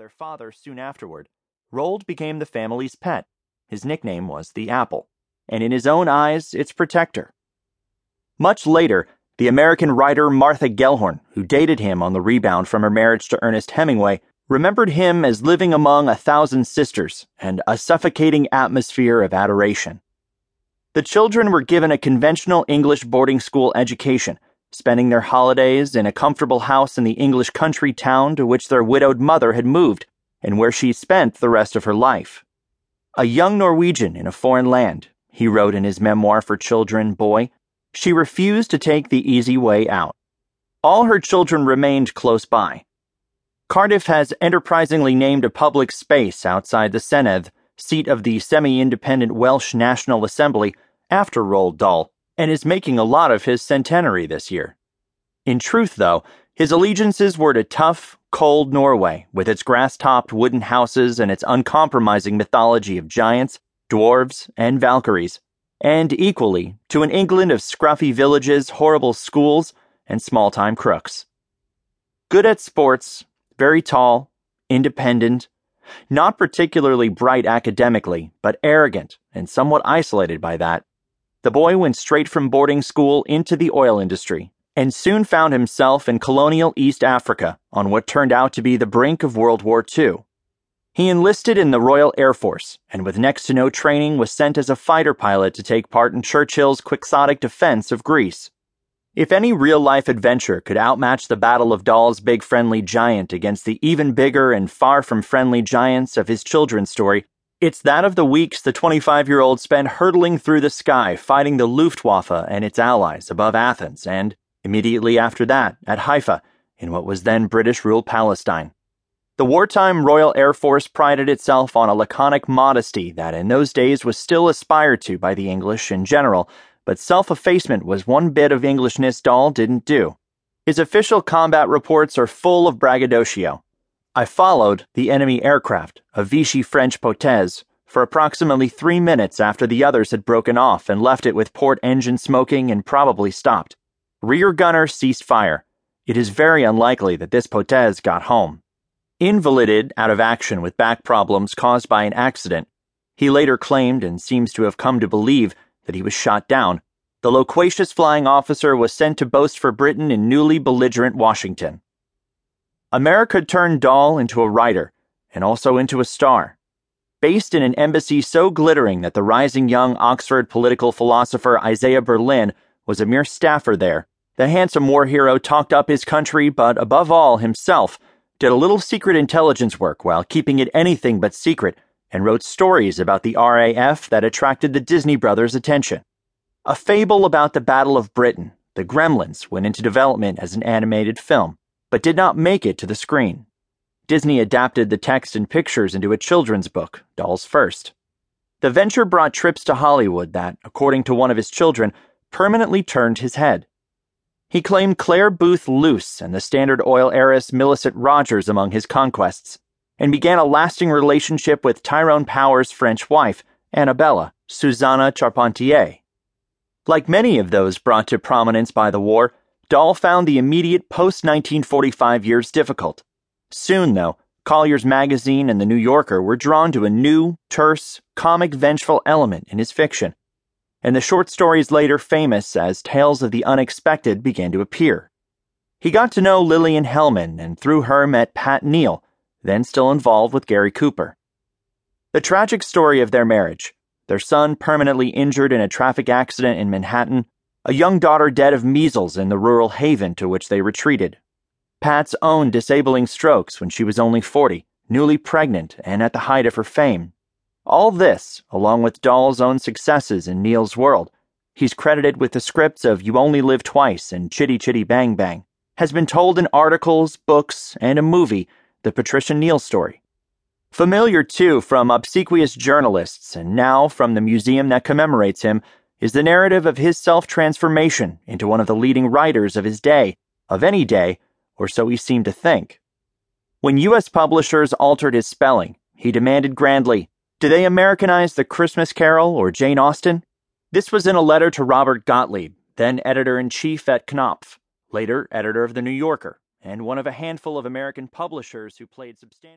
their father soon afterward, Roald became the family's pet. His nickname was the Apple, and in his own eyes, its protector. Much later, the American writer Martha Gellhorn, who dated him on the rebound from her marriage to Ernest Hemingway, remembered him as living among a thousand sisters and a suffocating atmosphere of adoration. The children were given a conventional English boarding school education, spending their holidays in a comfortable house in the English country town to which their widowed mother had moved, and where she spent the rest of her life. A young Norwegian in a foreign land, he wrote in his memoir for children, Boy, she refused to take the easy way out. All her children remained close by. Cardiff has enterprisingly named a public space outside the Senedd seat of the semi independent Welsh National Assembly, after Roald Dahl, and is making a lot of his centenary this year. In truth, though, his allegiances were to tough, cold Norway, with its grass topped wooden houses and its uncompromising mythology of giants, dwarves, and Valkyries, and equally to an England of scruffy villages, horrible schools, and small time crooks. Good at sports, very tall, independent, not particularly bright academically, but arrogant and somewhat isolated by that. The boy went straight from boarding school into the oil industry and soon found himself in colonial East Africa on what turned out to be the brink of World War II. He enlisted in the Royal Air Force and with next to no training was sent as a fighter pilot to take part in Churchill's quixotic defense of Greece. If any real life adventure could outmatch the Battle of Dahl's big friendly giant against the even bigger and far from friendly giants of his children's story, it's that of the weeks the 25 year old spent hurtling through the sky fighting the Luftwaffe and its allies above Athens, and, immediately after that, at Haifa, in what was then British ruled Palestine. The wartime Royal Air Force prided itself on a laconic modesty that in those days was still aspired to by the English in general but self effacement was one bit of Englishness Dahl didn't do. His official combat reports are full of braggadocio. I followed the enemy aircraft, a Vichy French Potez, for approximately three minutes after the others had broken off and left it with port engine smoking and probably stopped. Rear gunner ceased fire. It is very unlikely that this Potez got home. Invalided out of action with back problems caused by an accident, he later claimed and seems to have come to believe that he was shot down, the loquacious flying officer was sent to boast for Britain in newly belligerent Washington. America turned Dahl into a writer, and also into a star. Based in an embassy so glittering that the rising young Oxford political philosopher Isaiah Berlin was a mere staffer there, the handsome war hero talked up his country, but above all, himself, did a little secret intelligence work while keeping it anything but secret and wrote stories about the RAF that attracted the Disney brothers' attention. A fable about the Battle of Britain, The Gremlins, went into development as an animated film, but did not make it to the screen. Disney adapted the text and pictures into a children's book, Dahl's First. The venture brought trips to Hollywood that, according to one of his children, permanently turned his head. He claimed Clare Boothe Luce and the Standard Oil heiress Millicent Rogers among his conquests and began a lasting relationship with Tyrone Power's French wife, Annabella, Susanna Charpentier. Like many of those brought to prominence by the war, Dahl found the immediate post 1945 years difficult. Soon, though, Collier's magazine and The New Yorker were drawn to a new, terse, comic vengeful element in his fiction, and the short stories later famous as Tales of the Unexpected began to appear. He got to know Lillian Hellman and through her met Pat Neal, then still involved with Gary Cooper. The tragic story of their marriage, their son permanently injured in a traffic accident in Manhattan, a young daughter dead of measles in the rural haven to which they retreated, Pat's own disabling strokes when she was only 40, newly pregnant and at the height of her fame. All this, along with Dahl's own successes in Neal's world, he's credited with the scripts of You Only Live Twice and Chitty Chitty Bang Bang, has been told in articles, books, and a movie the Patricia Neal story. Familiar, too, from obsequious journalists and now from the museum that commemorates him, is the narrative of his self transformation into one of the leading writers of his day, of any day, or so he seemed to think. When U.S. publishers altered his spelling, he demanded grandly, Do they Americanize the Christmas Carol or Jane Austen? This was in a letter to Robert Gottlieb, then editor in chief at Knopf, later editor of The New Yorker and one of a handful of American publishers who played substantial